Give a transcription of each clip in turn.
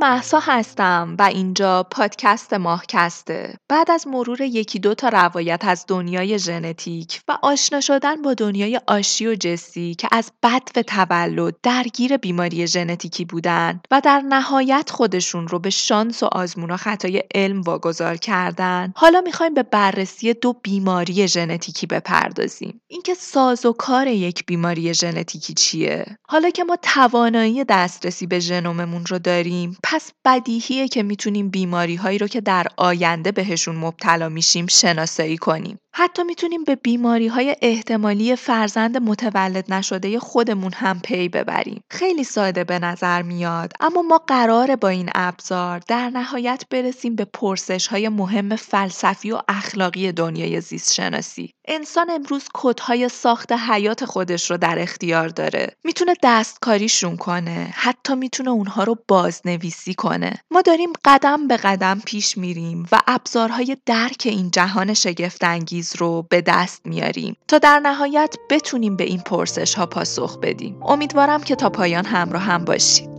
محسا هستم و اینجا پادکست ماهکسته. بعد از مرور یکی دو تا روایت از دنیای ژنتیک و آشنا شدن با دنیای آشی و جسی که از بد و تولد درگیر بیماری ژنتیکی بودن و در نهایت خودشون رو به شانس و آزمون و خطای علم واگذار کردن حالا می‌خوایم به بررسی دو بیماری ژنتیکی بپردازیم. اینکه ساز و کار یک بیماری ژنتیکی چیه؟ حالا که ما توانایی دسترسی به ژنوممون رو داریم پس بدیهیه که می‌تونیم بیماری هایی رو که در آینده بهشون مبتلا میشیم شناسایی کنیم. حتی می‌تونیم به بیماری های احتمالی فرزند متولد نشده خودمون هم پی ببریم. خیلی ساده به نظر میاد اما ما قراره با این ابزار در نهایت برسیم به پرسش های مهم فلسفی و اخلاقی دنیای زیست شناسی. انسان امروز کدهای ساخت حیات خودش رو در اختیار داره. می‌تونه دستکاریشون کنه، حتی می‌تونه اونها رو بازنویسی کنه. ما داریم قدم به قدم پیش میریم و ابزارهای درک این جهان شگفتانگیز رو به دست میاریم. تا در نهایت بتونیم به این پرسش ها پاسخ بدیم. امیدوارم که تا پایان همراه هم باشید.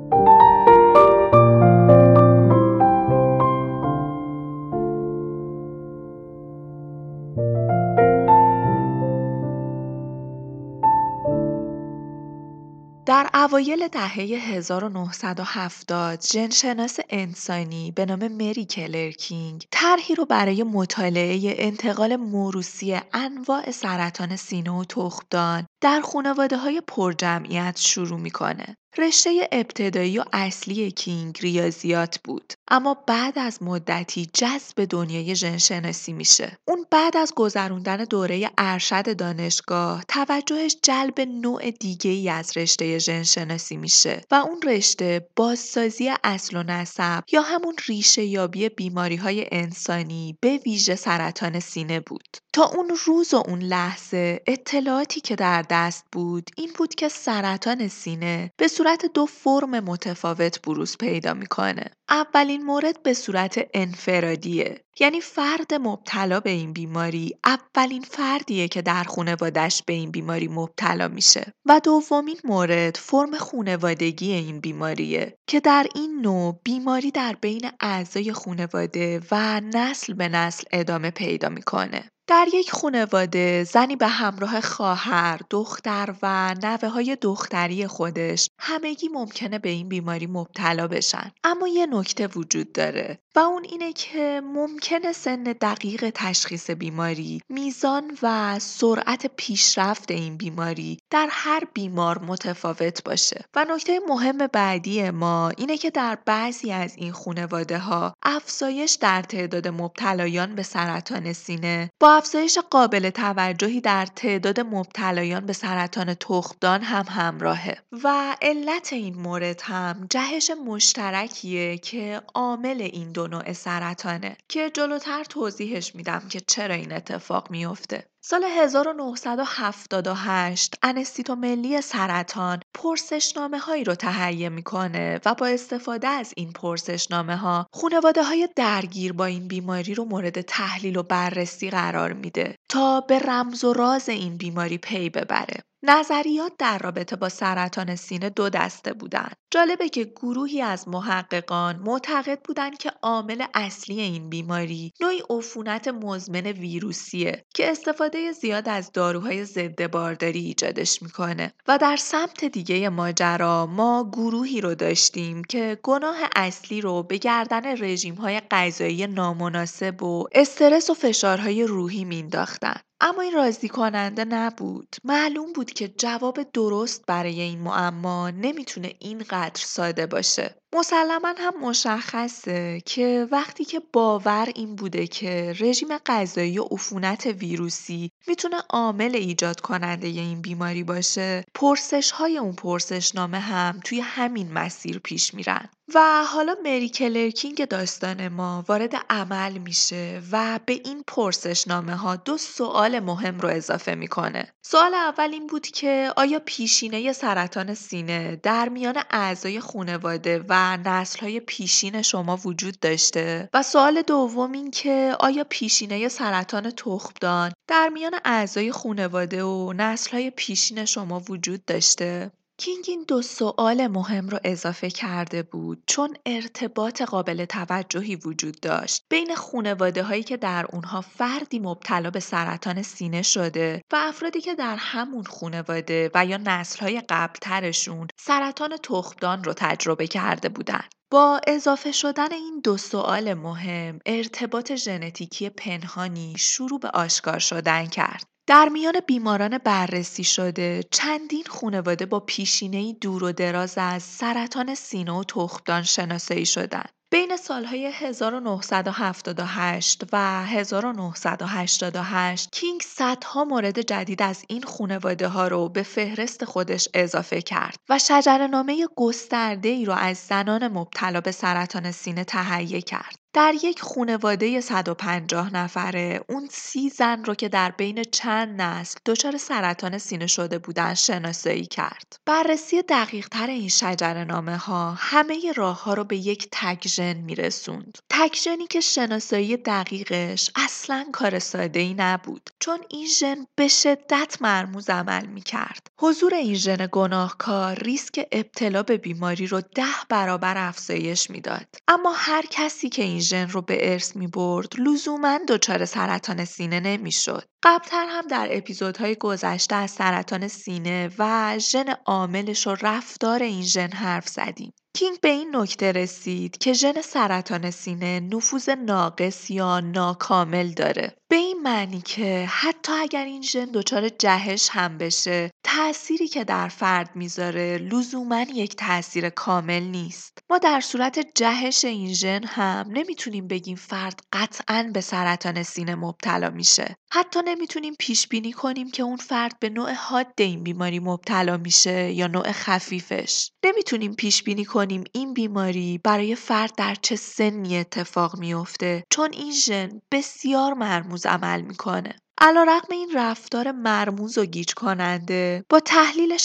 در اوایل دهه 1970 جنشناس انسانی به نام مری کلرکینگ طرحی رو برای مطالعه انتقال موروسی انواع سرطان سینه و تخمدان در خانواده های پرجمعیت شروع می‌کنه. رشته ابتدایی و اصلی کینگ ریاضیات بود. اما بعد از مدتی جذب دنیای ژنشناسی میشه. اون بعد از گذروندن دوره ارشد دانشگاه توجهش جلب نوع دیگه ای از رشته ژنشناسی میشه و اون رشته بازسازی اصل و نسب یا همون ریشه یابی بیماری های انسانی به ویژه سرطان سینه بود. تا اون روز و اون لحظه اطلاعاتی که در دست بود. این بود که سرطان سینه به صورت دو فرم متفاوت بروز پیدا می‌کنه. اولین مورد به صورت انفرادیه. یعنی فرد مبتلا به این بیماری اولین فردیه که در خانوادش به این بیماری مبتلا میشه. و دومین مورد فرم خونوادگی این بیماریه که در این نوع بیماری در بین اعضای خانواده و نسل به نسل ادامه پیدا می‌کنه. در یک خانواده زنی به همراه خواهر، دختر و نوه های دختری خودش همگی ممکنه به این بیماری مبتلا بشن. اما یه نکته وجود داره و اون اینه که ممکنه سن دقیق تشخیص بیماری، میزان و سرعت پیشرفت این بیماری در هر بیمار متفاوت باشه. و نکته مهم بعدی ما اینه که در بعضی از این خانواده ها افزایش در تعداد مبتلایان به سرطان سینه با افزایش قابل توجهی در تعداد مبتلایان به سرطان تخمدان هم همراهه و علت این مورد هم جهش مشترکیه که عامل این دو نوع سرطانه که جلوتر توضیحش میدم که چرا این اتفاق میفته سال 1978 انستیتو ملی سرطان پرسشنامه هایی رو تهیه می‌کنه و با استفاده از این پرسشنامه ها خانواده های درگیر با این بیماری رو مورد تحلیل و بررسی قرار میده تا به رمز و راز این بیماری پی ببره. نظریات در رابطه با سرطان سینه دو دسته بودند. جالبه که گروهی از محققان معتقد بودند که عامل اصلی این بیماری نوعی عفونت مزمن ویروسیه که استفاده زیاد از داروهای ضد بارداری ایجادش می‌کنه و در سمت دیگه ماجرا ما گروهی رو داشتیم که گناه اصلی رو به گردن رژیم های غذایی نامناسب و استرس و فشارهای روحی مینداختن. اما این راضی کننده نبود. معلوم بود که جواب درست برای این معما نمی‌تونه اینقدر ساده باشه. مسلما هم مشخصه که وقتی که باور این بوده که رژیم غذایی و عفونت ویروسی می‌تونه عامل ایجاد کننده این بیماری باشه پرسش های اون پرسشنامه هم توی همین مسیر پیش میرن و حالا مری کلرکینگ داستان ما وارد عمل میشه و به این پرسشنامه ها دو سوال مهم رو اضافه می‌کنه. سوال اول این بود که آیا پیشینه سرطان سینه در میان اعضای خانواده و نسل های پیشین شما وجود داشته؟ و سوال دوم این که آیا پیشینه سرطان تخمدان در میان اعضای خانواده و نسل های پیشین شما وجود داشته؟ کینگ این دو سوال مهم رو اضافه کرده بود چون ارتباط قابل توجهی وجود داشت بین خونواده هایی که در اونها فردی مبتلا به سرطان سینه شده و افرادی که در همون خونواده و یا نسل های قبلترشون سرطان تخمدان رو تجربه کرده بودن. با اضافه شدن این دو سوال مهم ارتباط ژنتیکی پنهانی شروع به آشکار شدن کرد. در میان بیماران بررسی شده چندین خونواده با پیشینه‌ای دور و دراز از سرطان سینه و تخمدان شناسایی شدند. بین سالهای 1978 و 1988 کینگ صدها مورد جدید از این خونواده ها رو به فهرست خودش اضافه کرد و شجرنامه گسترده ای رو از زنان مبتلا به سرطان سینه تهیه کرد. در یک خونواده 150 نفره اون سی زن رو که در بین چند نسل دچار سرطان سینه شده بودن شناسایی کرد. بررسی دقیق تر این شجر نامه ها همه راه ها رو به یک تکژن میرسوند. تکژنی که شناسایی دقیقش اصلا کار ساده ای نبود چون این ژن به شدت مرموز عمل می کرد. حضور این ژن گناهکار ریسک ابتلا به بیماری رو ده برابر افزایش می‌داد. اما هر کسی که این ژن رو به ارث می برد لزوما دچار سرطان سینه نمی‌شد. قبلتر هم در اپیزودهای گذشته از سرطان سینه و ژن عاملش و رفتار این ژن حرف زدیم. کینگ به این نکته رسید که ژن سرطان سینه نفوذ ناقص یا ناکامل داره به این معنی که حتی اگر این ژن دچار جهش هم بشه تأثیری که در فرد می‌ذاره لزوما یک تاثیر کامل نیست. ما در صورت جهش این ژن هم نمی‌تونیم بگیم فرد قطعا به سرطان سینه مبتلا میشه. حتی نمی‌تونیم پیش بینی کنیم که اون فرد به نوع حاد این بیماری مبتلا میشه یا نوع خفیفش. نمی‌تونیم پیش بینی کنیم این بیماری برای فرد در چه سنی اتفاق میافته چون این ژن بسیار مرموز عمل می‌کنه. رغم این رفتار مرموز و گیج کننده با تحلیل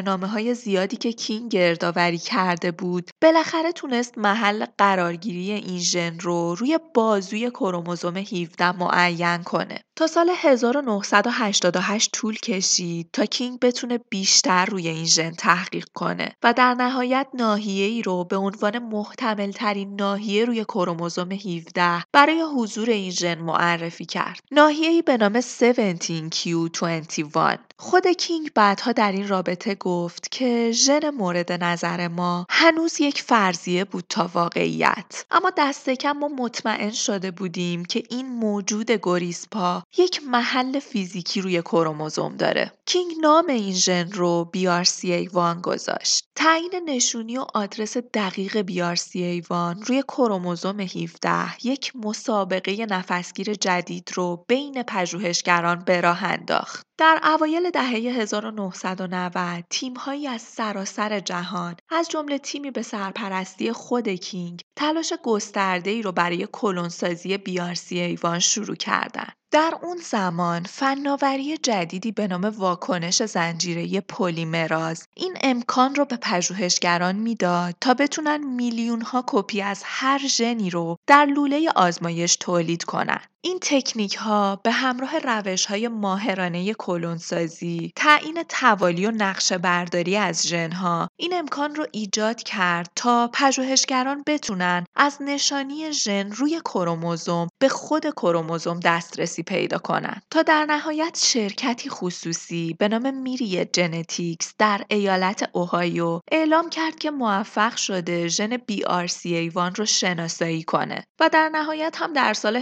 نامه های زیادی که کینگ گردآوری کرده بود بالاخره تونست محل قرارگیری این ژن رو روی بازوی کروموزوم 17 معین کنه. تا سال 1988 طول کشید تا کینگ بتونه بیشتر روی این ژن تحقیق کنه و در نهایت ناحیه ای رو به عنوان محتمل ترین ناحیه روی کروموزوم 17 برای حضور این ژن معرفی کرد. ناحیه‌ای به نام 17q21 خود کینگ بعدها در این رابطه گفت که ژن مورد نظر ما هنوز یک فرضیه بود تا واقعیت اما دست کم ما مطمئن شده بودیم که این موجود گریسپا یک محل فیزیکی روی کروموزوم داره. کینگ نام این ژن رو BRCA1 گذاشت. تعیین نشونی و آدرس دقیق BRCA1 روی کروموزوم 17 یک مسابقه نفسگیر جدید رو بین پژوهشگران به راه انداخت. در اوایل دهه 1990 تیم‌هایی از سراسر جهان از جمله تیمی به سرپرستی خود کینگ تلاش گسترده‌ای رو برای کلونسازی بیارسی ایوان شروع کردند. در اون زمان فناوری جدیدی به نام واکنش زنجیره پلیمراز این امکان رو به پژوهشگران می‌داد تا بتونن میلیون ها کپی از هر ژنی رو در لوله آزمایش تولید کنن. این تکنیک ها به همراه روش های ماهرانه کلونسازی، تعیین توالی و نقشه برداری از ژن ها این امکان رو ایجاد کرد تا پژوهشگران بتونن از نشانی ژن روی کروموزوم به خود کروموزوم دسترسی پیدا کنند تا در نهایت شرکتی خصوصی به نام میری جنتیکس در ایالت اوهایو اعلام کرد که موفق شده ژن BRCA1 رو شناسایی کنه و در نهایت هم در سال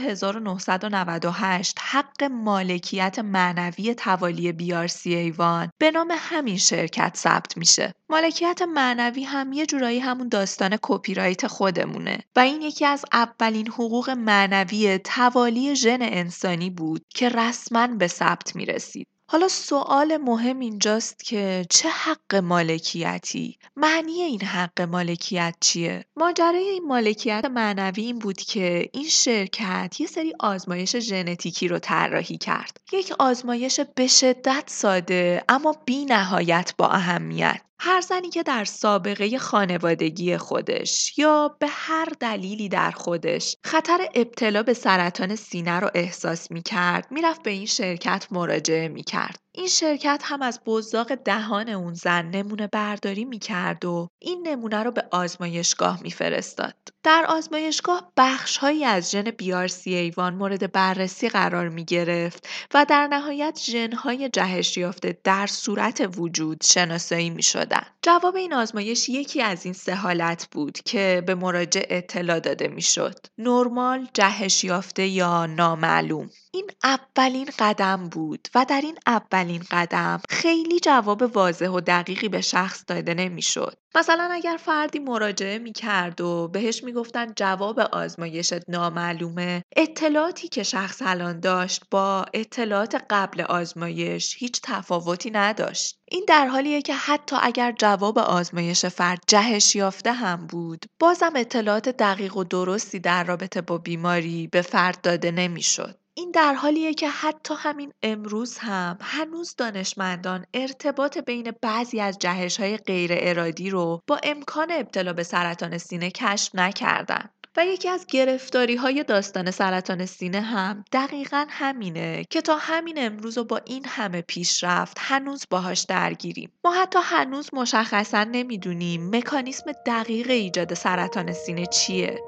1998 حق مالکیت معنوی توالی BRCA1 به نام همین شرکت ثبت میشه. مالکیت معنوی هم یه جورایی همون داستان کپی رایت خودمونه و این یکی از اولین حقوق معنوی توالی ژن انسانی بود که رسما به ثبت می رسید. حالا سوال مهم اینجاست که چه حق مالکیتی؟ معنی این حق مالکیت چیه؟ ماجرای این مالکیت معنوی این بود که این شرکت یه سری آزمایش ژنتیکی رو طراحی کرد. یک آزمایش به شدت ساده اما بی نهایت با اهمیت. هر زنی که در سابقه خانوادگی خودش یا به هر دلیلی در خودش خطر ابتلا به سرطان سینه رو احساس می کرد می‌رفت به این شرکت مراجعه می کرد. این شرکت هم از بزاق دهان اون زن نمونه برداری می‌کرد و این نمونه رو به آزمایشگاه میفرستاد. در آزمایشگاه بخشهایی از ژن بیارسی ایوان مورد بررسی قرار می گرفت و در نهایت ژنهای جهش یافته در صورت وجود شناسایی می شدن. جواب این آزمایش یکی از این سه حالت بود که به مراجع اطلاع داده می شد. نرمال، جهش یافته یا نامعلوم. این اولین قدم بود و در این اولین قدم خیلی جواب واضح و دقیقی به شخص داده نمی‌شد. مثلا اگر فردی مراجعه می کرد و بهش می‌گفتن جواب آزمایشت نامعلومه اطلاعاتی که شخص الان داشت با اطلاعات قبل آزمایش هیچ تفاوتی نداشت. این در حالیه که حتی اگر جواب آزمایش فرد جهش یافته هم بود بازم اطلاعات دقیق و درستی در رابطه با بیماری به فرد داده نمی‌شد. این در حالیه که حتی همین امروز هم هنوز دانشمندان ارتباط بین بعضی از جهش های غیر ارادی رو با امکان ابتلا به سرطان سینه کشف نکردن. و یکی از گرفتاری های داستان سرطان سینه هم دقیقا همینه که تا همین امروز و با این همه پیشرفت هنوز باهاش درگیریم. ما حتی هنوز مشخصا نمی‌دونیم مکانیسم دقیق ایجاد سرطان سینه چیه.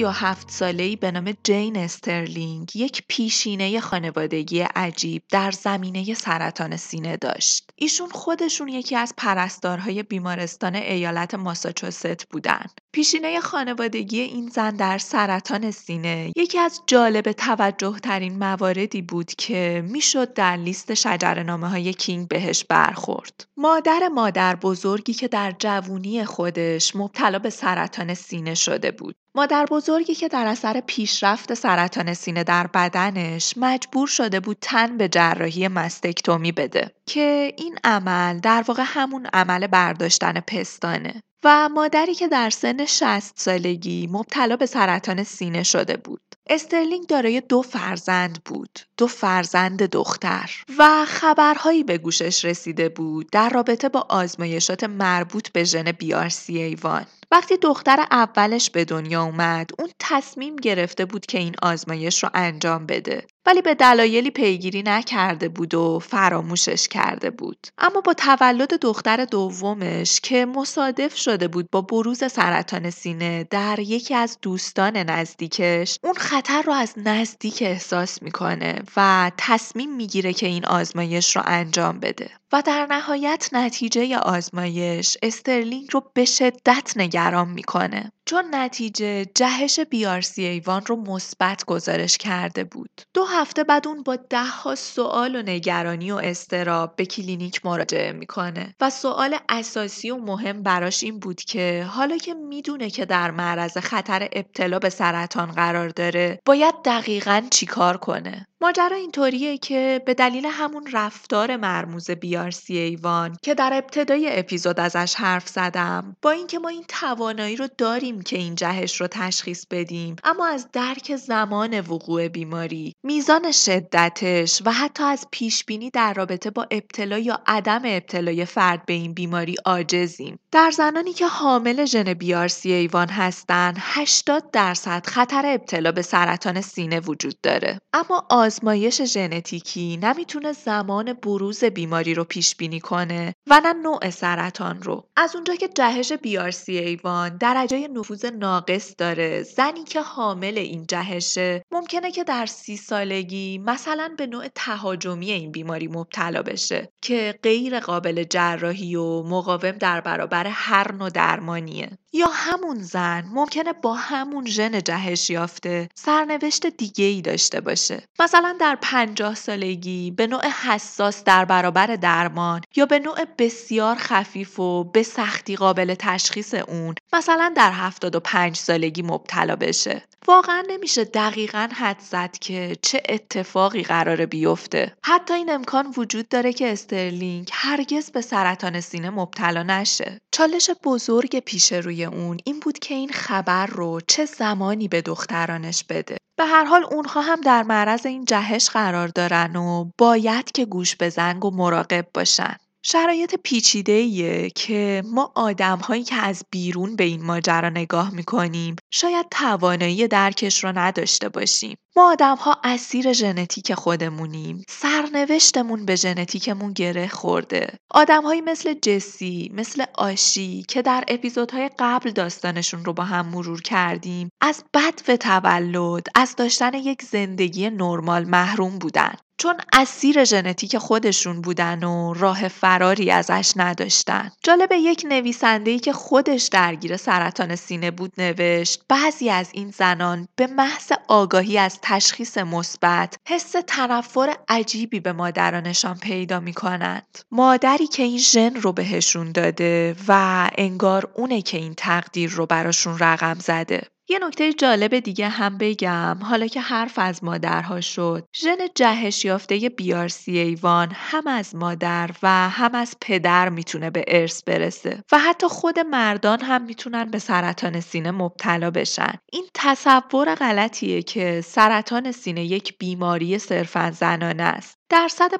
37 ساله‌ای به نام جین استرلینگ یک پیشینه خانوادگی عجیب در زمینه سرطان سینه داشت. ایشون خودشون یکی از پرستارهای بیمارستان ایالت ماساچوست بودن. پیشینه خانوادگی این زن در سرطان سینه یکی از جالب توجه ترین مواردی بود که می‌شد در لیست شجرنامه های کینگ بهش برخورد. مادر مادر بزرگی که در جوونی خودش مبتلا به سرطان سینه شده بود. مادر بزرگی که در اثر پیشرفت سرطان سینه در بدنش مجبور شده بود تن به جراحی مستکتومی بده که این عمل در واقع همون عمل برداشتن پستانه و مادری که در سن 60 سالگی مبتلا به سرطان سینه شده بود. استرلینگ دارای دو فرزند بود دو فرزند دختر و خبرهایی به گوشش رسیده بود در رابطه با آزمایشات مربوط به ژن بیارسی ایوان وقتی دختر اولش به دنیا اومد اون تصمیم گرفته بود که این آزمایش رو انجام بده ولی به دلایلی پیگیری نکرده بود و فراموشش کرده بود. اما با تولد دختر دومش که مصادف شده بود با بروز سرطان سینه در یکی از دوستان نزدیکش اون خطر رو از نزدیک احساس می‌کنه و تصمیم می‌گیره که این آزمایش رو انجام بده. و در نهایت نتیجه آزمایش استرلینگ رو به شدت نگران می‌کنه چون نتیجه جهش BRCA1 رو مثبت گزارش کرده بود. دو هفته بعد اون با ده ها سوال و نگرانی و اضطراب به کلینیک مراجعه می‌کنه و سوال اساسی و مهم براش این بود که حالا که می‌دونه که در معرض خطر ابتلا به سرطان قرار داره باید دقیقا چیکار کنه. ماجرا اینطوریه که به دلیل همون رفتار مرموز BRCA1 که در ابتدای اپیزود ازش حرف زدم با اینکه ما این توانایی رو داریم که این جهش رو تشخیص بدیم اما از درک زمان وقوع بیماری میزان شدتش و حتی از پیش بینی در رابطه با ابتلا یا عدم ابتلای فرد به این بیماری عاجزیم. در زنانی که حامل ژن بیارسی ایوان هستند 80 درصد خطر ابتلا به سرطان سینه وجود داره. اما آزمایش ژنتیکی نمی‌تونه زمان بروز بیماری رو پیش بینی کنه و نه نوع سرطان رو. از اونجا که جهش بیارسی ایوان درجه نفوذ ناقص داره زنی که حامل این جهشه ممکنه که در سی سالگی مثلا به نوع تهاجمی این بیماری مبتلا بشه که غیر قابل جراحی و مقاوم در برابر هر نوع درمانیه. یا همون زن ممکنه با همون ژن جهش یافته سرنوشت دیگه ای داشته باشه. مثلا در پنجاه سالگی به نوع حساس در برابر درمان یا به نوع بسیار خفیف و به سختی قابل تشخیص اون مثلا در 75 سالگی مبتلا بشه. واقعا نمیشه دقیقا حد زد که چه اتفاقی قراره بیفته. حتی این امکان وجود داره که استرلینگ هرگز به سرطان سینه مبتلا نشه. چالش بزرگ پیش روی اون این بود که این خبر رو چه زمانی به دخترانش بده. به هر حال اونها هم در معرض این جهش قرار دارن و باید که گوش به زنگ و مراقب باشن. شرایط پیچیده که ما آدم هایی که از بیرون به این ماجرا نگاه می‌کنیم شاید توانایی درکش رو نداشته باشیم. ما آدم ها اسیر ژنتیک خودمونیم. سرنوشتمون به ژنتیکمون گره خورده. هایی مثل جسی، مثل آشی که در اپیزودهای قبل داستانشون رو با هم مرور کردیم، از بد و تولد، از داشتن یک زندگی نرمال محروم بودن. چون اسیر ژنتیک خودشون بودن و راه فراری ازش نداشتن. جالب یک نویسنده‌ای که خودش درگیر سرطان سینه بود نوشت بعضی از این زنان به محض آگاهی از تشخیص مثبت حس تنفر عجیبی به مادرانشان پیدا می کنند. مادری که این ژن رو بهشون داده و انگار اونه که این تقدیر رو براشون رقم زده. یه نکته جالب دیگه هم بگم. حالا که حرف از مادرها شد ژن جهش یافته بیارسی ایوان هم از مادر و هم از پدر می‌تونه به ارث برسه و حتی خود مردان هم می‌تونن به سرطان سینه مبتلا بشن. این تصور غلطیه که سرطان سینه یک بیماری صرفا زنانه است. درصد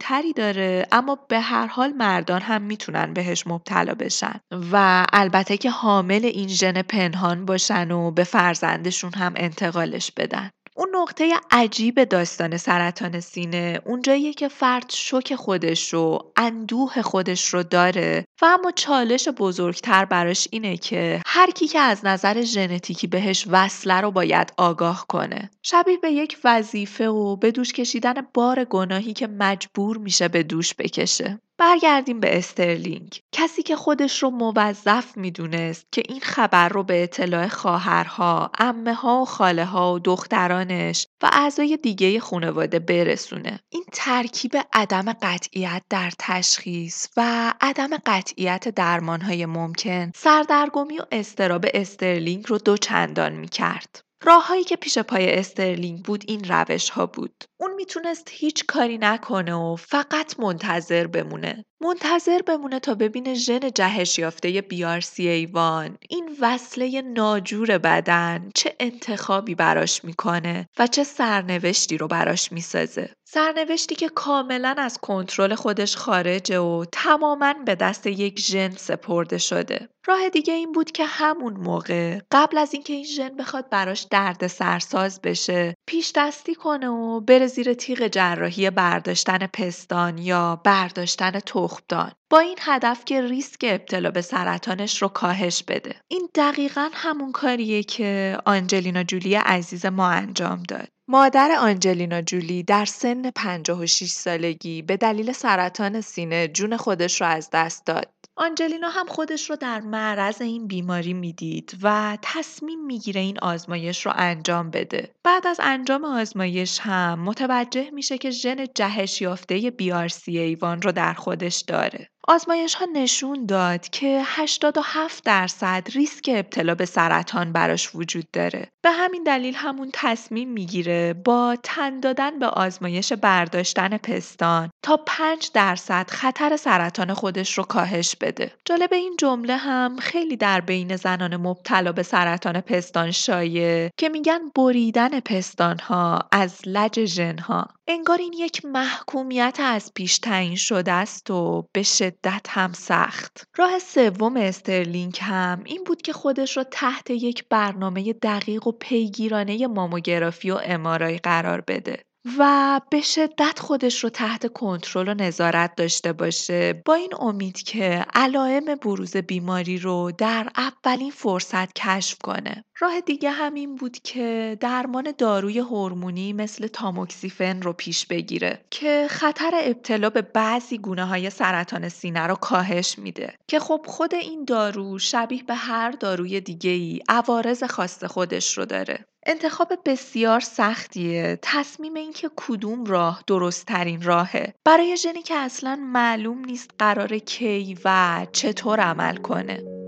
تری داره اما به هر حال مردان هم می‌تونن بهش مبتلا بشن. و البته که حامل این ژن پنهان باشن و به فرزندشون هم انتقالش بدن. اون نقطه عجیب داستان سرطان سینه اونجاییه که فرد شوک خودش رو اندوه خودش رو داره و اما چالش بزرگتر براش اینه که هر کی که از نظر ژنتیکی بهش وصله رو باید آگاه کنه. شبیه به یک وظیفه و به دوش کشیدن بار گناهی که مجبور میشه به دوش بکشه. برگردیم به استرلینگ کسی که خودش رو موظف می‌دونست که این خبر رو به اطلاع خواهرها، امه ها و خاله ها و دخترانش و اعضای دیگه خانواده برسونه. این ترکیب عدم قطعیت در تشخیص و عدم قطعیت درمانهای ممکن سردرگمی و اضطراب استرلینگ رو دو چندان می‌کرد. راههایی که پیش پای استرلینگ بود این روش ها بود. اون می‌تونست هیچ کاری نکنه و فقط منتظر بمونه. منتظر بمونه تا ببینه ژن جهش یافته BRCA1 این وصله ناجور بدن چه انتخابی براش می‌کنه و چه سرنوشتی رو براش می‌سازه. سرنوشتی که کاملا از کنترل خودش خارجه و تماما به دست یک ژن سپرده شده. راه دیگه این بود که همون موقع قبل از اینکه این ژن بخواد براش درد سرساز بشه پیش دستی کنه و بره زیر تیغ جراحی برداشتن پستان یا برداشتن تخمدان با این هدف که ریسک ابتلا به سرطانش رو کاهش بده. این دقیقا همون کاریه که آنجلینا جولی عزیز ما انجام داد. مادر آنجلینا جولی در سن 56 سالگی به دلیل سرطان سینه جون خودش رو از دست داد. آنجلینا هم خودش رو در معرض این بیماری می‌دید و تصمیم می‌گیره این آزمایش رو انجام بده. بعد از انجام آزمایش هم متوجه میشه که ژن جهش یافته بیارسی ایوان رو در خودش داره. آزمایش ها نشون داد که 87 درصد ریسک ابتلا به سرطان براش وجود داره. به همین دلیل همون تصمیم می‌گیره با تن دادن به آزمایش برداشتن پستان تا 5 درصد خطر سرطان خودش رو کاهش بده. جالب این جمله هم خیلی در بین زنان مبتلا به سرطان پستان شایع که میگن بریدن پستان ها از لج ژن ها انگار این یک محکومیت از پیش تعیین شده است و به شدت هم سخت. راه سوم استرلینگ هم این بود که خودش را تحت یک برنامه دقیق و پیگیرانه ماموگرافی و امارای قرار بده. و به شدت خودش رو تحت کنترل و نظارت داشته باشه با این امید که علائم بروز بیماری رو در اولین فرصت کشف کنه راه دیگه همین بود که درمان داروی هورمونی مثل تاموکسیفن رو پیش بگیره که خطر ابتلا به بعضی گونه های سرطان سینه رو کاهش میده. که خب خود این دارو شبیه به هر داروی دیگه ای عوارض خاص خودش رو داره. انتخاب بسیار سختیه. تصمیم اینکه کدوم راه درست ترین راهه. برای ژنی که اصلا معلوم نیست قرار کی و چطور عمل کنه.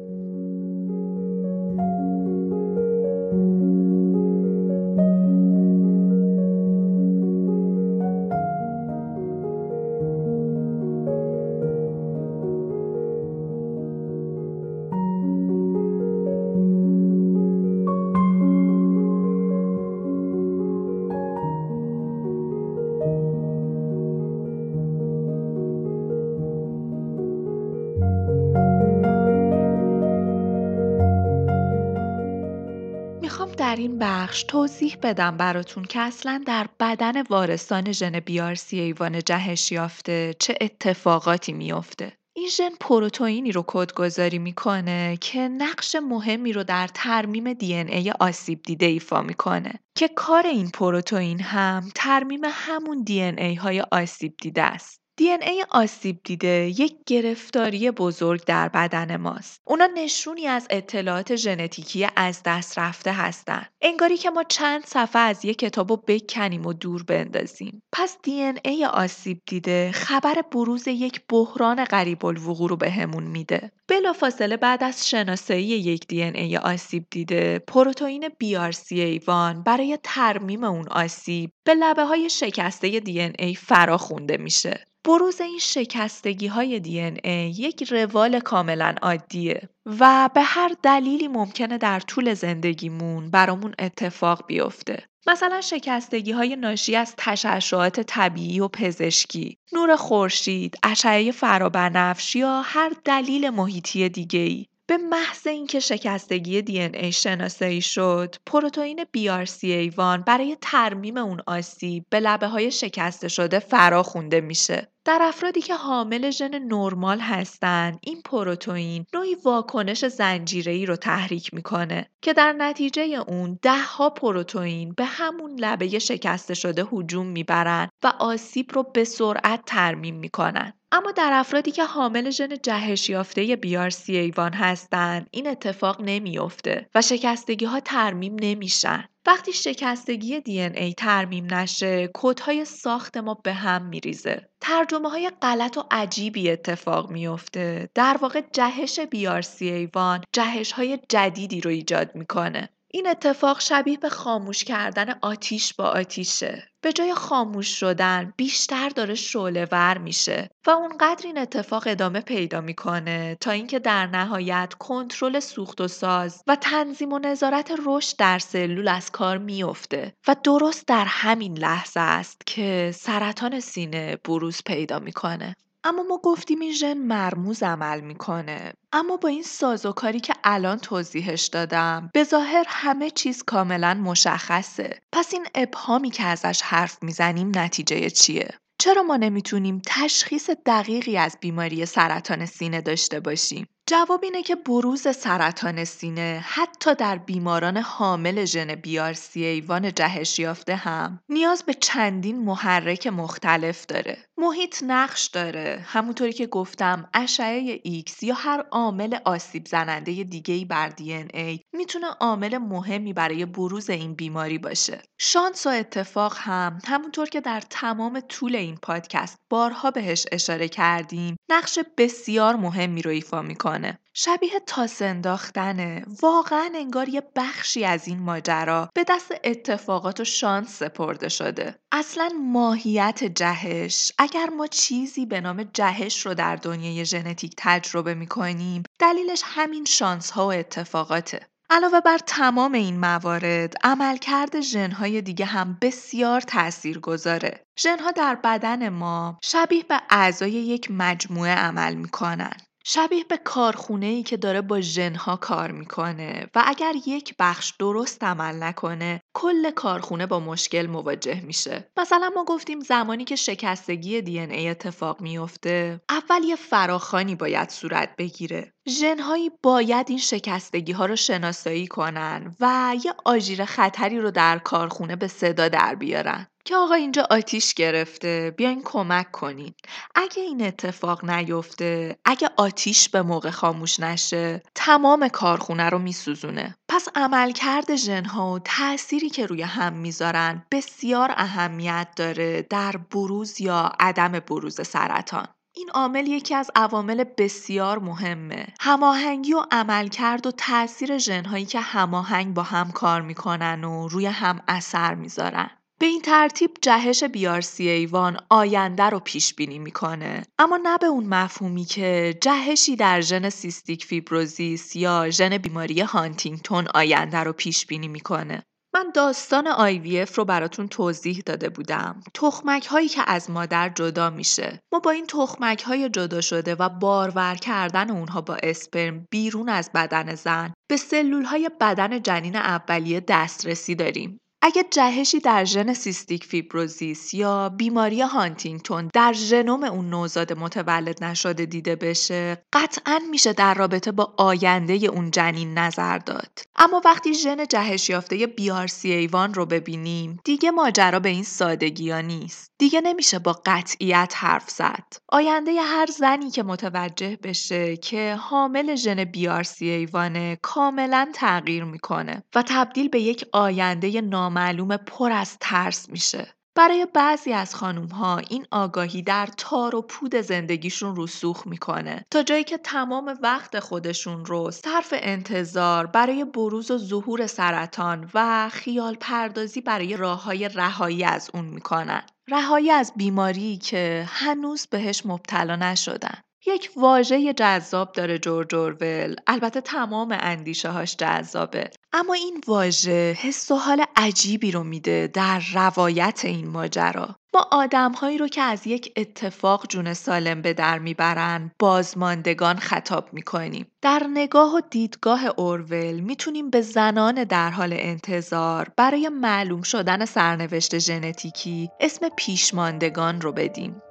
بخش توضیح بدم براتون که اصلا در بدن وارثان ژن بیارسی ایوان جهش یافته چه اتفاقاتی میافته. این ژن پروتئینی رو کدگذاری می‌کنه که نقش مهمی رو در ترمیم دی ای آسیب دیده ایفا می‌کنه که کار این پروتئین هم ترمیم همون دی ای های آسیب دیده است. ای آسیب دیده یک گرفتاری بزرگ در بدن ماست. اونا نشونی از اطلاعات ژنتیکی از دست رفته هستن. انگاری که ما چند صفحه از یک کتاب رو بکنیم و دور بندازیم. پس ای آسیب دیده خبر بروز یک بحران قریب الوقوع رو بهمون میده. بلافاصله بعد از شناسایی یک ای آسیب دیده، پروتئین BRCA1 برای ترمیم اون آسیب به لبه های شکسته ای فراخونده میشه. بروز این شکستگی های دی ای یک روال کاملا عادیه و به هر دلیلی ممکنه در طول زندگیمون برامون اتفاق بیفته. مثلا شکستگی های ناشی از تشعشعات طبیعی و پزشکی، نور خورشید، اشعه فرابنفش یا هر دلیل محیطی دیگه ای. به محض اینکه شکستگی دی ای شناسایی شد، پروتئین BRCA1 برای ترمیم اون آسیب به لبه های شکسته شده فراخونده میشه. در افرادی که حامل ژن نرمال هستند این پروتئین نوعی واکنش زنجیره‌ای رو تحریک می‌کنه که در نتیجه اون دهها پروتئین به همون لبه شکسته شده هجوم می‌برن و آسیب رو به سرعت ترمیم می‌کنن اما در افرادی که حامل ژن جهش یافته BRCA1 هستند این اتفاق نمیافته و شکستگی ها ترمیم نمیشن. وقتی شکستگی دی ای ترمیم نشه کودهای ساخت ما به هم میریزه. ترجمه های غلط و عجیبی اتفاق میافته. در واقع جهش بیارسی ایوان جهش های جدیدی رو ایجاد می‌کنه. این اتفاق شبیه به خاموش کردن آتیش با آتیشه. به جای خاموش شدن بیشتر داره شعله ور میشه و اونقدر این اتفاق ادامه پیدا می‌کنه تا اینکه در نهایت کنترل سوخت و ساز و تنظیم و نظارت رشد در سلول از کار میفته و درست در همین لحظه است که سرطان سینه بروز پیدا می‌کنه. اما ما گفتیم این ژن مرموز عمل می‌کنه. اما با این سازوکاری که الان توضیحش دادم به ظاهر همه چیز کاملا مشخصه. پس این ابهامی که ازش حرف می‌زنیم نتیجه چیه؟ چرا ما نمی‌تونیم تشخیص دقیقی از بیماری سرطان سینه داشته باشیم؟ جواب اینه که بروز سرطان سینه حتی در بیماران حامل ژن A1 جهش یافته هم نیاز به چندین محرک مختلف داره. محیط نقش داره. همونطوری که گفتم اشعه ایکس یا هر عامل آسیب زننده دیگه بر DNA می‌تونه عامل مهمی برای بروز این بیماری باشه. شانس و اتفاق هم همونطور که در تمام طول این پادکست بارها بهش اشاره کردیم نقش بسیار مهمی رو ایفا می‌کنه شبیه تاس انداختنه واقعا انگار یه بخشی از این ماجرا به دست اتفاقات و شانس سپرده شده اصلا ماهیت جهش اگر ما چیزی به نام جهش رو در دنیای ژنتیک تجربه می‌کنیم دلیلش همین شانس ها و اتفاقاته علاوه بر تمام این موارد عملکرد ژنهای دیگه هم بسیار تأثیر گذاره. ژنها در بدن ما شبیه به اعضای یک مجموعه عمل می‌کنن. شبیه به کارخونه ای که داره با ژنها کار می‌کنه و اگر یک بخش درست عمل نکنه کل کارخونه با مشکل مواجه میشه. مثلا ما گفتیم زمانی که شکستگی دی ای اتفاق میفته اول یه فراخانی باید صورت بگیره. ژنهایی باید این شکستگی ها رو شناسایی کنن و یه آژیر خطری رو در کارخونه به صدا در بیارن. که آقا اینجا آتیش گرفته بیاین کمک کنین. اگه این اتفاق نیفته اگه آتیش به موقع خاموش نشه تمام کارخونه رو میسوزونه. پس عملکرد ژنها و تأثیری که روی هم می‌ذارن بسیار اهمیت داره در بروز یا عدم بروز سرطان. این عامل یکی از عوامل بسیار مهمه. هماهنگی و عملکرد و تاثیر ژنهایی که هماهنگ با هم کار می‌کنن و روی هم اثر می‌ذارن. به این ترتیب جهش BRCA1 آینده رو پیش بینی می‌کنه اما نه به اون مفهومی که جهشی در ژن سیستیک فیبروزیس یا ژن بیماری هانتینگتون آینده رو پیش بینی می‌کنه من داستان IVF رو براتون توضیح داده بودم. تخمک هایی که از مادر جدا میشه. ما با این تخمک های جدا شده و بارور کردن اونها با اسپرم بیرون از بدن زن به سلول های بدن جنین اولیه دسترسی داریم. اگه جهشی در ژن سیستیک فیبروزیس یا بیماری هانتینگتون در ژنوم اون نوزاد متولد نشده دیده بشه قطعا میشه در رابطه با آینده اون جنین نظر داد. اما وقتی ژن جهش یافته BRCA1 رو ببینیم دیگه ماجرا به این سادگی ها نیست. دیگه نمیشه با قطعیت حرف زد. آینده هر زنی که متوجه بشه که حامل ژن BRCA1 ه کاملا تغییر می‌کنه و تبدیل به یک آینده نام نامعلوم پر از ترس میشه. برای بعضی از خانوم ها این آگاهی در تار و پود زندگیشون رسوخ می‌کنه تا جایی که تمام وقت خودشون رو صرف انتظار برای بروز و ظهور سرطان و خیال پردازی برای راه های رهایی از اون می‌کنن. رهایی از بیماری که هنوز بهش مبتلا نشدن. یک واژه جذاب داره جورج اورول. البته تمام اندیشه هاش جذابه. اما این واژه حس و حال عجیبی رو میده در روایت این ماجرا. ما آدمهایی رو که از یک اتفاق جون سالم به در می‌برن بازماندگان خطاب می‌کنیم در نگاه و دیدگاه اورول می‌تونیم به زنان در حال انتظار برای معلوم شدن سرنوشت ژنتیکی اسم پیشماندگان رو بدیم.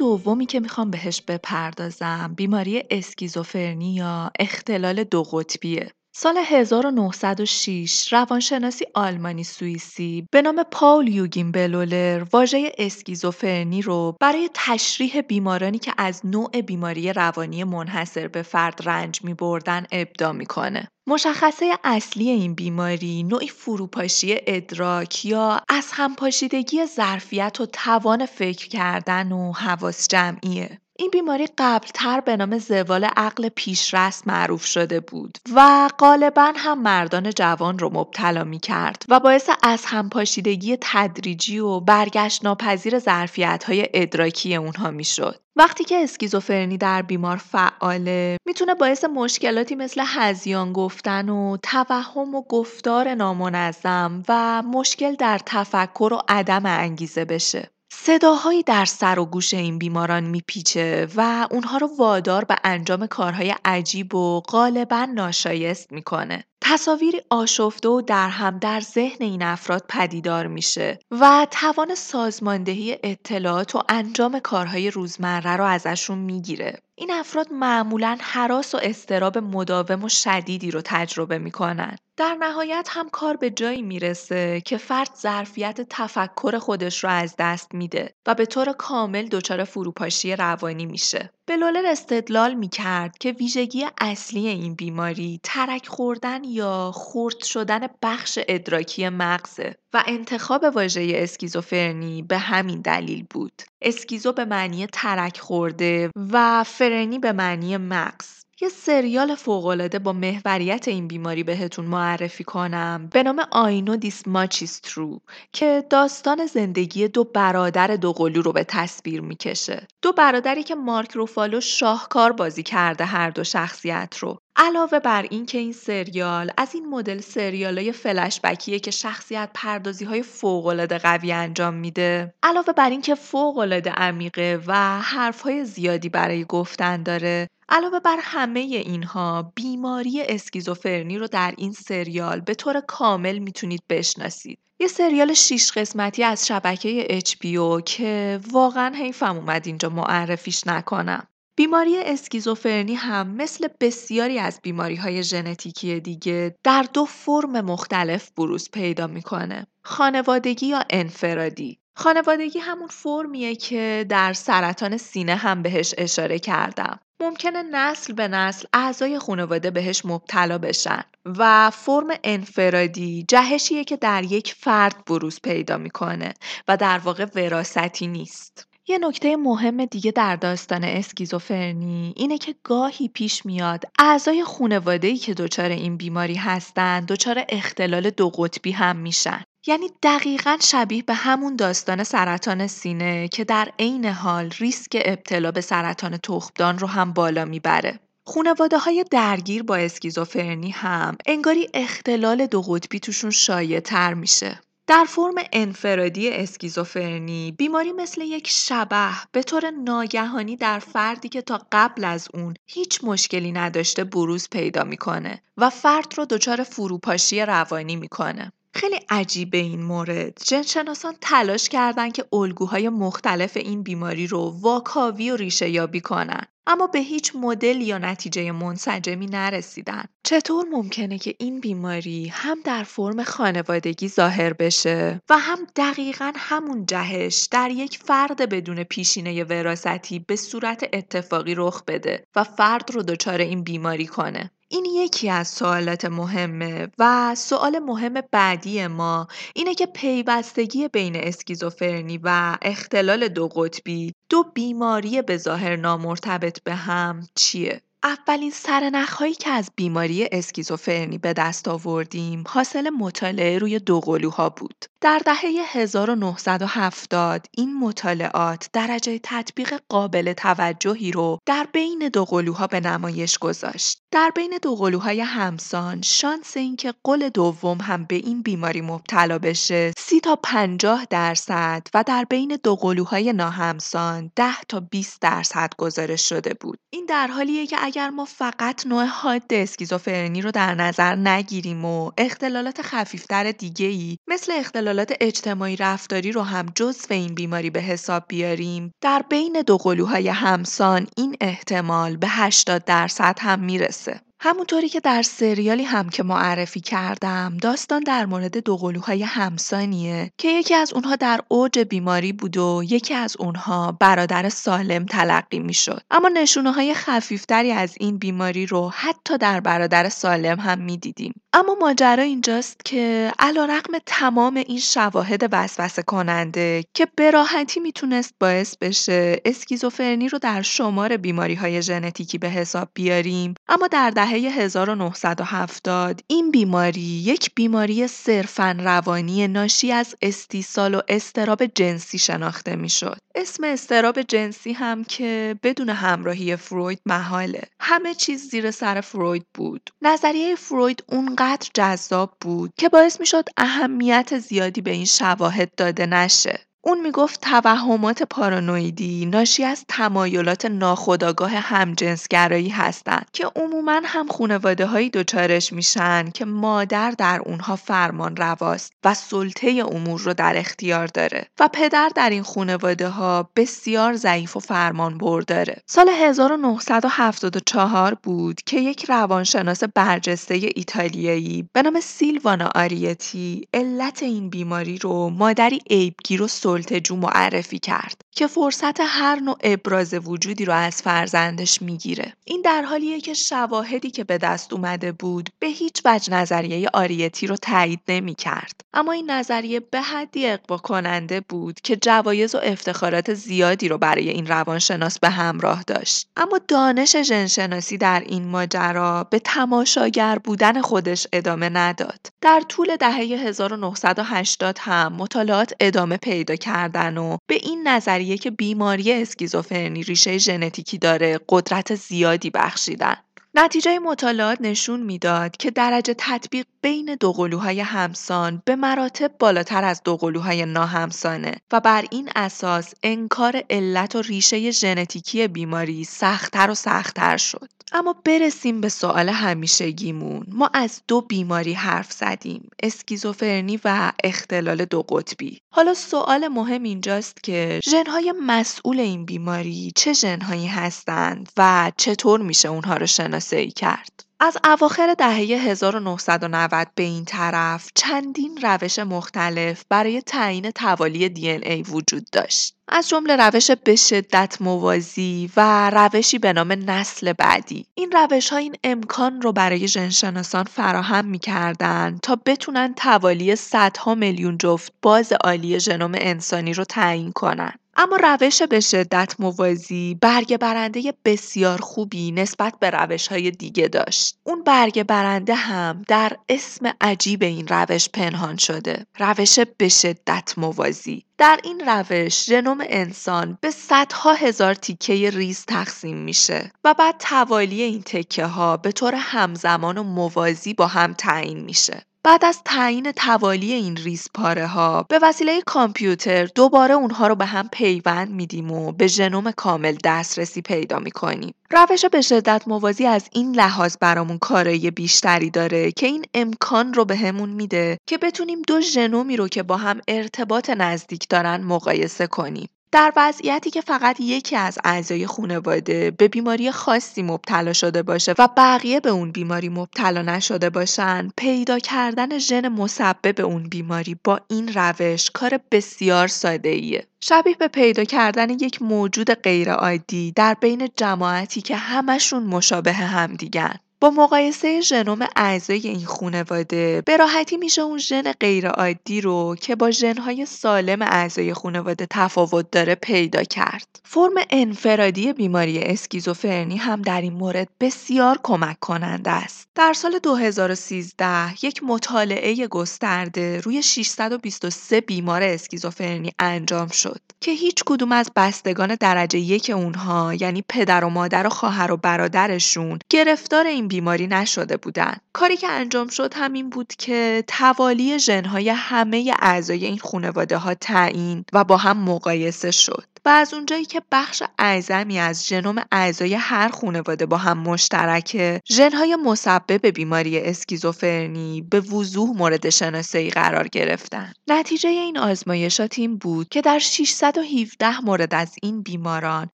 دومی که می‌خوام بهش بپردازم بیماری اسکیزوفرنی یا اختلال دو قطبیه. سال 1906 روانشناسی آلمانی سوئیسی به نام پاول یوگین بلولر واژه اسکیزوفرنی رو برای تشریح بیمارانی که از نوع بیماری روانی منحصر به فرد رنج می بردن ابدا می‌کنه. مشخصه اصلی این بیماری نوعی فروپاشی ادراک یا از همپاشیدگی ظرفیت و توان فکر کردن و حواس جمعیه. این بیماری قبلتر به نام زوال عقل پیشرست معروف شده بود و غالبا هم مردان جوان رو مبتلا می کرد و باعث از همپاشیدگی تدریجی و برگشت ناپذیر ظرفیت های ادراکی اونها می شد. وقتی که اسکیزوفرنی در بیمار فعاله می‌تونه باعث مشکلاتی مثل هزیان گفتن و توهم و گفتار نامنظم و مشکل در تفکر و عدم انگیزه بشه. صداهایی در سر و گوش این بیماران میپیچه و اونها رو وادار به انجام کارهای عجیب و غالبا ناشایست می‌کنه. تصاویری آشفته و در هم در ذهن این افراد پدیدار میشه و توان سازماندهی اطلاعات و انجام کارهای روزمره رو ازشون می‌گیره. این افراد معمولا حراس و استراب مداوم و شدیدی رو تجربه می‌کنن. در نهایت هم کار به جایی می‌رسه که فرد ظرفیت تفکر خودش رو از دست میده و به طور کامل دچار فروپاشی روانی میشه. بلولر استدلال می‌کرد که ویژگی اصلی این بیماری ترک خوردن یا خورد شدن بخش ادراکی مغزه و انتخاب واژه اسکیزوفرنی به همین دلیل بود. اسکیزو به معنی ترک خورده و فرنی به معنی مغز. یه سریال فوقالعاده با محوریت این بیماری بهتون معرفی کنم. به نام I Know This Much Is True که داستان زندگی دو برادر دوقلو رو به تصویر می‌کشه. دو برادری که مارک روفالو شاهکار بازی کرده هر دو شخصیت رو. علاوه بر این که این سریال از این مدل سریال های فلشبکیه که شخصیت پردازی های فوقالعاده قوی انجام میده علاوه بر این که فوقالعاده عمیقه و حرف های زیادی برای گفتن داره علاوه بر همه اینها بیماری اسکیزوفرنی رو در این سریال به طور کامل می‌تونید بشناسید. یه سریال شیش قسمتی از شبکه HBO که واقعا حیفم اومد اینجا معرفیش نکنم. بیماری اسکیزوفرنی هم مثل بسیاری از بیماری های ژنتیکی دیگه در دو فرم مختلف بروز پیدا می‌کنه. خانوادگی یا انفرادی. خانوادگی همون فرمیه که در سرطان سینه هم بهش اشاره کردم. ممکنه نسل به نسل اعضای خانواده بهش مبتلا بشن و فرم انفرادی جهشیه که در یک فرد بروز پیدا می‌کنه و در واقع وراثتی نیست. یه نکته مهم دیگه در داستان اسکیزوفرنی اینه که گاهی پیش میاد اعضای خانواده‌ای که دچار این بیماری هستن دچار اختلال دو قطبی هم میشن یعنی دقیقا شبیه به همون داستان سرطان سینه که در عین حال ریسک ابتلا به سرطان تخمدان رو هم بالا می‌بره. خونواده های درگیر با اسکیزوفرنی هم انگاری اختلال دو قطبی توشون شایع تر میشه. در فرم انفرادی اسکیزوفرنی بیماری مثل یک شبه به طور ناگهانی در فردی که تا قبل از اون هیچ مشکلی نداشته بروز پیدا می‌کنه و فرد رو دچار فروپاشی روانی می‌کنه. خیلی عجیبه این مورد. جنشناسان تلاش کردند که الگوهای مختلف این بیماری رو واکاوی و ریشه یابی کنن. اما به هیچ مدل یا نتیجه منسجمی نرسیدن. چطور ممکنه که این بیماری هم در فرم خانوادگی ظاهر بشه و هم دقیقا همون جهش در یک فرد بدون پیشینه وراثتی به صورت اتفاقی رخ بده و فرد رو دچار این بیماری کنه؟ این یکی از سوالات مهمه و سوال مهم بعدی ما اینه که پیوستگی بین اسکیزوفرنی و اختلال دو قطبی دو بیماری به ظاهر نامرتبط به هم چیه؟ اولین سرنخهایی که از بیماری اسکیزوفرنی به دست آوردیم حاصل مطالعه روی دوقلوها بود. در دهه 1970 این مطالعات درجه تطبیق قابل توجهی رو در بین دوقلوها به نمایش گذاشت. در بین دوقلوهای همسان شانس اینکه قل دوم هم به این بیماری مبتلا بشه 30 تا 50 درصد و در بین دوقلوهای ناهمسان 10 تا 20 درصد گزارش شده بود. این در حالیه که اگر ما فقط نوع حاد اسکیزوفرنی رو در نظر نگیریم و اختلالات خفیفتر دیگه ای مثل اختلالات اجتماعی رفتاری رو هم جزو این بیماری به حساب بیاریم در بین دو قلوهای همسان این احتمال به 80 درصد هم می‌رسه. همونطوری که در سریالی هم که معرفی کردم داستان در مورد دو قلوهای همسانیه که یکی از اونها در اوج بیماری بود و یکی از اونها برادر سالم تلقی می‌شد. اما نشونه های خفیفتری از این بیماری رو حتی در برادر سالم هم می‌دیدیم. اما ماجرا اینجاست که علا رقم تمام این شواهد وسوسه کننده که به راحتی می‌تونست باعث بشه اسکیزوفرنی رو در شمار بیماری های ژنتیکی به حساب بیاریم اما در دهه 1970 این بیماری یک بیماری صرفا روانی ناشی از استیصال و استراب جنسی شناخته می‌شد. اسم استراب جنسی هم که بدون همراهی فروید محاله. همه چیز زیر سر فروید بود. نظریه فروید اونقدر جذاب بود که باعث می‌شد اهمیت زیادی به این شواهد داده نشه. اون می‌گفت توهمات پارانویدی ناشی از تمایلات ناخودآگاه همجنسگرایی هستند که عموما هم خانواده هایی دچارش میشن که مادر در اونها فرمان رواست و سلطه امور رو در اختیار داره و پدر در این خانواده ها بسیار ضعیف و فرمان برداره. سال 1974 بود که یک روانشناس برجسته ایتالیایی به نام سیلوانا آریتی علت این بیماری رو مادری عیبگیر و سلطجو معرفی کرد. که فرصت هر نوع ابراز وجودی رو از فرزندش می‌گیره. این در حالیه که شواهدی که به دست اومده بود به هیچ وجه نظریه آریتی رو تایید نمی کرد اما این نظریه به حدی اقوا کننده بود که جوایز و افتخارات زیادی رو برای این روانشناس به همراه داشت. اما دانش ژنشناسی در این ماجرا به تماشاگر بودن خودش ادامه نداد. در طول دهه 1980 هم مطالعات ادامه پیدا کردن و به این نظریه که بیماری اسکیزوفرنی ریشه ژنتیکی داره قدرت زیادی بخشیدن. نتیجه مطالعات نشون می‌داد که درجه تطبیق بین دو قلوهای همسان به مراتب بالاتر از دو قلوهای ناهمسانه و بر این اساس انکار علت و ریشه ژنتیکی بیماری سختتر و سختتر شد. اما برسیم به سوال همیشگیمون ما از دو بیماری حرف زدیم اسکیزوفرنی و اختلال دو قطبی حالا سوال مهم اینجاست که ژنهای مسئول این بیماری چه ژنهایی هستند و چطور میشه اونها رو شناسایی کرد. از اواخر دهه 1990 به این طرف چندین روش مختلف برای تعیین توالی دی ای وجود داشت. از جمله روش به شدت موازی و روشی به نام نسل بعدی. این روش ها این امکان رو برای ژنشناسان فراهم می‌کردن تا بتونن توالی صدها میلیون جفت باز عالی ژنوم انسانی رو تعیین کنن. اما روش به شدت موازی برگ برنده بسیار خوبی نسبت به روش های دیگه داشت. اون برگ برنده هم در اسم عجیب این روش پنهان شده. روش به شدت موازی. در این روش ژنوم انسان به صدها هزار تیکه ریز تقسیم میشه و بعد توالی این تکه ها به طور همزمان و موازی با هم تعیین میشه. بعد از تعیین توالی این ریزپاره ها به وسیله کامپیوتر دوباره اونها رو به هم پیوند میدیم و به ژنوم کامل دسترسی پیدا می‌کنیم. روش به شدت موازی از این لحاظ برامون کارایی بیشتری داره که این امکان رو به میده که بتونیم دو ژنومی رو که با هم ارتباط نزدیک دارن مقایسه کنیم. در وضعیتی که فقط یکی از اعضای خانواده به بیماری خاصی مبتلا شده باشه و بقیه به اون بیماری مبتلا نشده باشن پیدا کردن ژن مسبب اون بیماری با این روش کار بسیار ساده ایه. شبیه به پیدا کردن یک موجود غیرعادی در بین جماعتی که همشون مشابه همدیگن. با مقایسه ژنوم اعضای این خانواده به راحتی میشه اون ژن غیرعادی رو که با ژنهای سالم اعضای خانواده تفاوت داره پیدا کرد. فرم انفرادی بیماری اسکیزوفرنی هم در این مورد بسیار کمک کننده است. در سال 2013 یک مطالعه گسترده روی 623 بیمار اسکیزوفرنی انجام شد که هیچ کدوم از بستگان درجه یک اونها یعنی پدر و مادر و خواهر و برادرشون گرفتار این بیماری نشده بودن. کاری که انجام شد همین بود که توالی ژنهای همه اعضای این خانواده ها تعیین و با هم مقایسه شد. و از اونجایی که بخش اعظمی از ژنوم اعضای هر خانواده با هم مشترکه ژنهای مسبب بیماری اسکیزوفرنی به وضوح مورد شناسایی قرار گرفتن نتیجه این آزمایشات این بود که در 617 مورد از این بیماران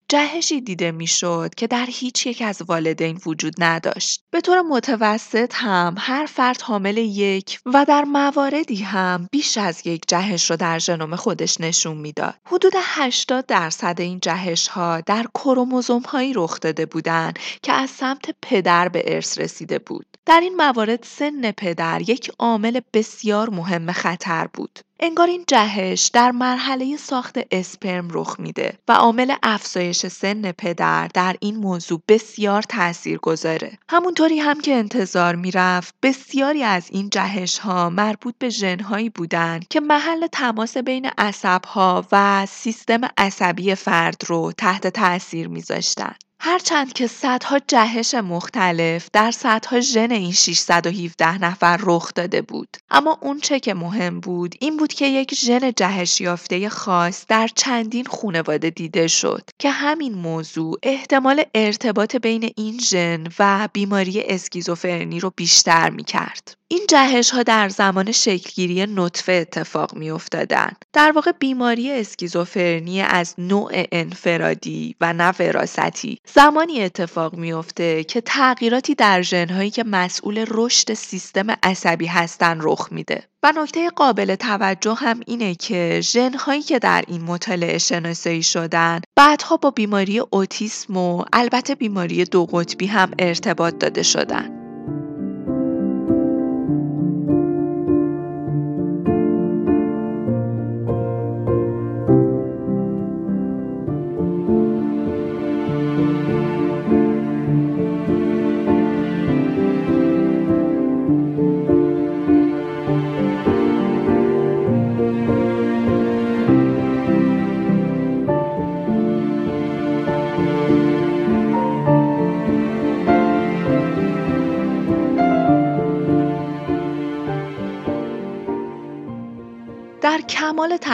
جهشی دیده می‌شد که در هیچ یک از والدین وجود نداشت. به طور متوسط هم هر فرد حامل یک و در مواردی هم بیش از یک جهش رو در ژنوم خودش نشون می‌داد. حدود 80 درصد این جهش ها در کروموزوم هایی رخ داده بودند که از سمت پدر به ارث رسیده بود. در این موارد سن پدر یک عامل بسیار مهم خطر بود. انگار این جهش در مرحله ساخت اسپرم رخ میده و عامل افزایش سن پدر در این موضوع بسیار تأثیر گذاره. همونطوری هم که انتظار می‌رفت بسیاری از این جهش ها مربوط به ژنهایی بودند که محل تماس بین عصب ها و سیستم عصبی فرد رو تحت تأثیر میذاشتن. هرچند که صدها جهش مختلف در صدها ژن این 617 نفر رخ داده بود اما اون چه که مهم بود این بود که یک ژن جهش یافته خاص در چندین خانواده دیده شد که همین موضوع احتمال ارتباط بین این ژن و بیماری اسکیزوفرنی رو بیشتر می کرد. این جهش ها در زمان شکلگیری نطفه اتفاق می افتادن. در واقع بیماری اسکیزوفرنی از نوع انفرادی و نه وراثتی زمانی اتفاق میافته که تغییراتی در ژنهایی که مسئول رشد سیستم عصبی هستن رخ میده. و نکته قابل توجه هم اینه که ژنهایی که در این مطالعه شناسایی شدن بعدها با بیماری اوتیسم و البته بیماری دو قطبی هم ارتباط داده شدن.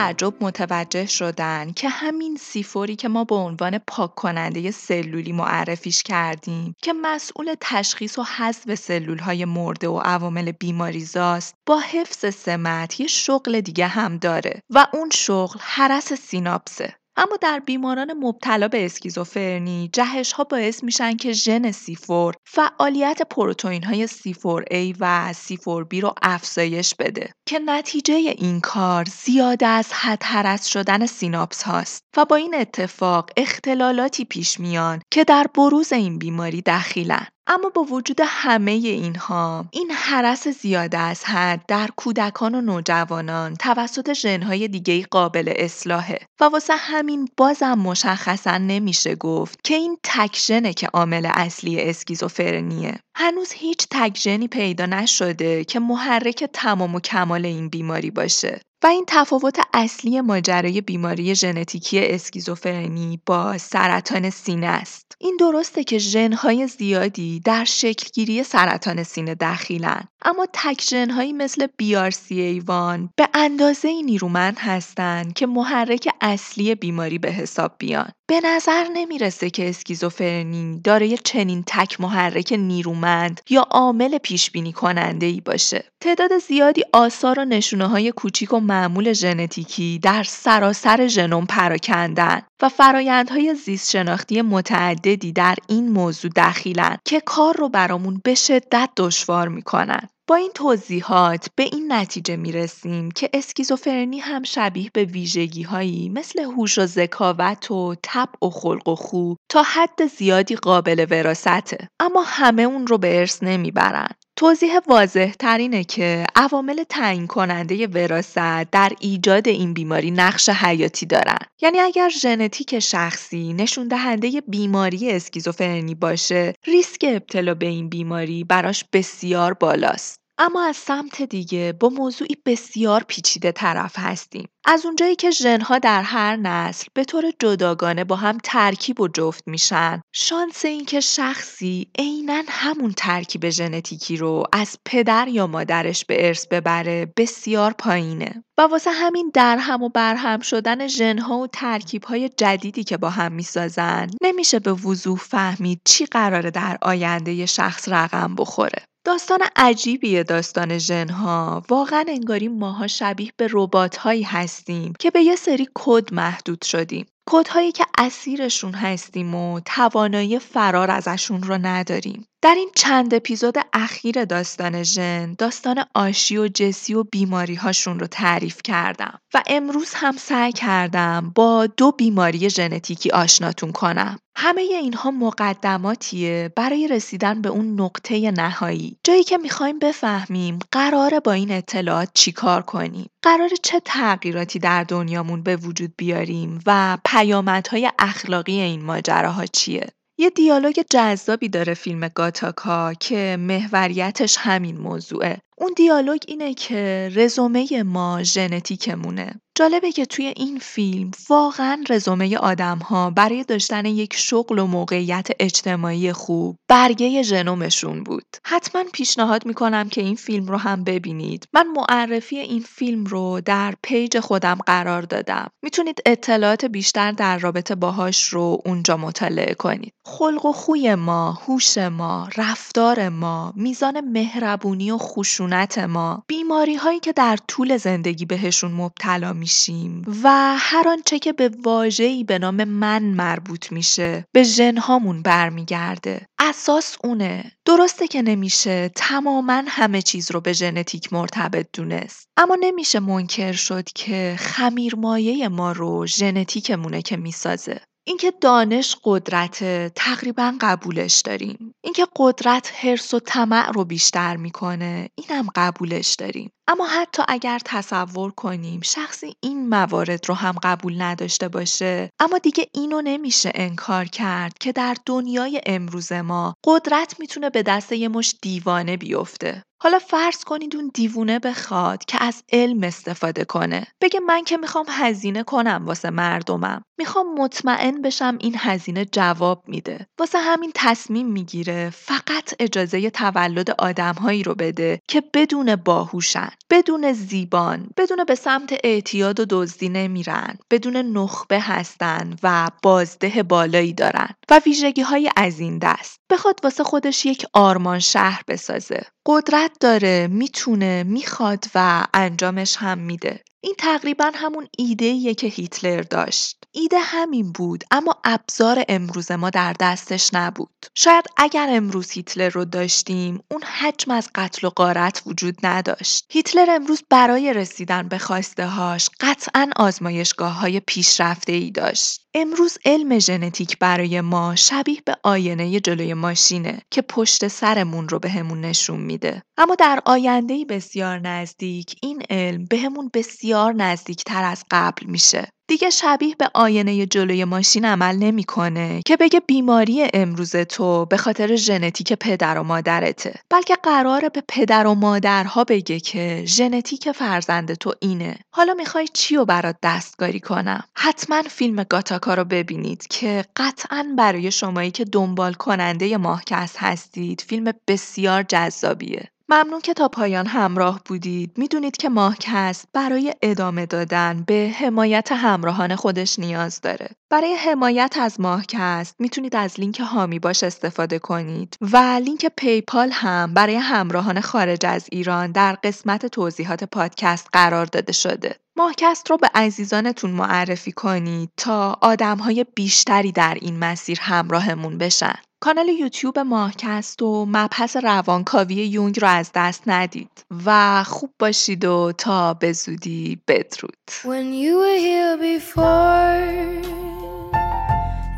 تعجب متوجه شدن که همین C4 ی که ما به عنوان پاک کننده سلولی معرفیش کردیم که مسئول تشخیص و حذف سلول های مرده و عوامل بیماریزاست با حفظ سمت یه شغل دیگه هم داره و اون شغل هرس سیناپسه. اما در بیماران مبتلا به اسکیزوفرنی جهش ها باعث میشن که ژن C4 فعالیت پروتئین های C4 A و C4 B رو افزایش بده که نتیجه این کار زیاده از حد هرس شدن سیناپس هاست و با این اتفاق اختلالاتی پیش میان که در بروز این بیماری دخیلن. اما با وجود همه اینها این هرس زیاده از حد در کودکان و نوجوانان توسط ژنهای دیگه قابل اصلاحه و واسه همین بازم مشخصا نمیشه گفت که این تک که عامل اصلی اسکیزوفرنیه. هنوز هیچ تک پیدا نشده که محرک تمام و کمال این بیماری باشه. و این تفاوت اصلی ماجرای بیماری ژنتیکی اسکیزوفرنی با سرطان سینه است. این درسته که ژنهای زیادی در شکلگیری سرطان سینه دخیلن اما تک ژنهایی مثل BRCA1 به اندازه نیرومند هستند که محرک اصلی بیماری به حساب بیان. به نظر نمی‌رسه که اسکیزوفرنی دارای چنین تک محرک نیرومند یا عامل پیش بینی کننده ای باشه. تعداد زیادی آثار و نشونه های کوچیک و معمول ژنتیکی در سراسر ژنوم پراکندن و فرایندهای زیست شناختی متعددی در این موضوع دخیلن که کار رو برامون به شدت دشوار می‌کنن. با این توضیحات به این نتیجه می رسیم که اسکیزوفرنی هم شبیه به ویژگی هایی مثل هوش و ذکاوت و تب و خلق و خو تا حد زیادی قابل وراسته اما همه اون رو به ارث نمی‌برن. توضیح واضح ترینه که عوامل تعیین کننده وراست در ایجاد این بیماری نقش حیاتی دارن. یعنی اگر ژنتیک شخصی نشون دهنده بیماری اسکیزوفرنی باشه، ریسک ابتلا به این بیماری براش بسیار بالاست. اما از سمت دیگه با موضوعی بسیار پیچیده طرف هستیم. از اونجایی که ژنها در هر نسل به طور جداگانه با هم ترکیب و جفت میشن، شانس اینکه شخصی عینا همون ترکیب ژنتیکی رو از پدر یا مادرش به ارث ببره بسیار پایینه. و واسه همین درهم و برهم شدن ژنها و ترکیبهای جدیدی که با هم می‌سازن نمیشه به وضوح فهمید چی قراره در آینده شخص رقم بخوره. داستان عجیبیه داستان ژنها. واقعا انگاری ماها شبیه به ربات هایی هستیم که به یه سری کد محدود شدیم. کدهایی که اسیرشون هستیم و توانایی فرار ازشون رو نداریم. در این چند اپیزود اخیر داستان ژن داستان آشی و جسی و بیماری هاشون رو تعریف کردم و امروز هم سعی کردم با دو بیماری ژنتیکی آشناتون کنم. همه اینها مقدماتیه برای رسیدن به اون نقطه نهایی. جایی که می‌خوایم بفهمیم قراره با این اطلاعات چیکار کنیم. قراره چه تغییراتی در دنیامون به وجود بیاریم و پیامدهای اخلاقی این ماجراها چیه. یه دیالوگ جذابی داره فیلم گاتاکا که محوریتش همین موضوعه. اون دیالوگ اینه که رزومه ما ژنتیکمونه. جالبه که توی این فیلم واقعا رزومه آدم ها برای داشتن یک شغل و موقعیت اجتماعی خوب برگه ژنومشون بود. حتما پیشنهاد می‌کنم که این فیلم رو هم ببینید. من معرفی این فیلم رو در page خودم قرار دادم. می‌تونید اطلاعات بیشتر در رابطه باهاش رو اونجا مطالعه کنید. خلق و خوی ما، هوش ما، رفتار ما، میزان مهربونی و خشونت ما، بیماری هایی که در طول زندگی بهشون مبتلا میشیم. و هر آنچه که به واژه‌ای به نام من مربوط میشه به ژنهامون برمیگرده. اساس اونه. درسته که نمیشه تماما همه چیز رو به ژنتیک مرتبط دونست. اما نمیشه منکر شد که خمیرمایه ما رو ژنتیکمونه که می‌سازه. اینکه دانش قدرت تقریبا قبولش داریم. اینکه قدرت حرس و طمع رو بیشتر می‌کنه اینم قبولش داریم. اما حتی اگر تصور کنیم شخصی این موارد رو هم قبول نداشته باشه اما دیگه اینو نمیشه انکار کرد که در دنیای امروز ما قدرت می‌تونه به دست یه مش دیوانه بیفته. حالا فرض کنید اون دیوونه بخواد که از علم استفاده کنه. بگه من که می‌خوام هزینه کنم واسه مردمم. می‌خوام مطمئن بشم این هزینه جواب میده. واسه همین تصمیم می‌گیره فقط اجازه تولد آدمهایی رو بده که بدون باهوشن بدون زیبان بدون به سمت اعتیاد و دزدی نمیرن بدون نخبه هستن و بازده بالایی دارن و ویژگی های از این دست. بخواد واسه خودش یک آرمان شهر بسازه. قدرت داره می‌تونه می‌خواد و انجامش هم میده. این تقریبا همون ایده که هیتلر داشت. ایده همین بود اما ابزار امروز ما در دستش نبود. شاید اگر امروز هیتلر رو داشتیم اون حجم از قتل و غارت وجود نداشت. هیتلر امروز برای رسیدن به خواسته هاش قطعا آزمایشگاه های پیشرفته ای داشت. امروز علم ژنتیک برای ما شبیه به آینه جلوی ماشینه که پشت سرمون رو بهمون نشون میده. اما در آینده بسیار نزدیک این علم بهمون بسیار نزدیک تر از قبل میشه. دیگه شبیه به آینه جلوی ماشین عمل نمی‌کنه که بگه بیماری امروز تو به خاطر ژنتیک پدر و مادرته. بلکه قراره به پدر و مادرها بگه که ژنتیک فرزند تو اینه. حالا می‌خوای چی رو برات دستکاری کنم؟ حتما فیلم گاتاکا رو ببینید که قطعا برای شمایی که دنبال کننده ماهکس هستید فیلم بسیار جذابیه. ممنون که تا پایان همراه بودید. می‌دونید که ماهکست برای ادامه دادن به حمایت همراهان خودش نیاز داره. برای حمایت از ماهکست می‌تونید از لینک هامی باش استفاده کنید و لینک پیپال هم برای همراهان خارج از ایران در قسمت توضیحات پادکست قرار داده شده. ماهکست رو به عزیزانتون معرفی کنید تا آدمهای بیشتری در این مسیر همراهمون بشن. کانال یوتیوب ماهکست و مبحث روانکاوی یونگ رو از دست ندید و خوب باشید و تا به زودی بدرود When you were here before,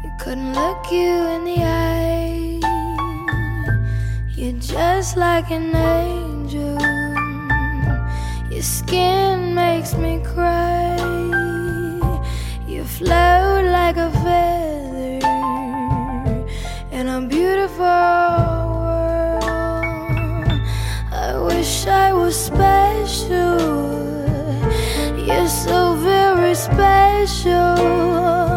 you couldn't look you in the eye. You're just like an angel. Your skin makes me cry. You float like a feather in a beautiful world. I wish I was special. You're so very special.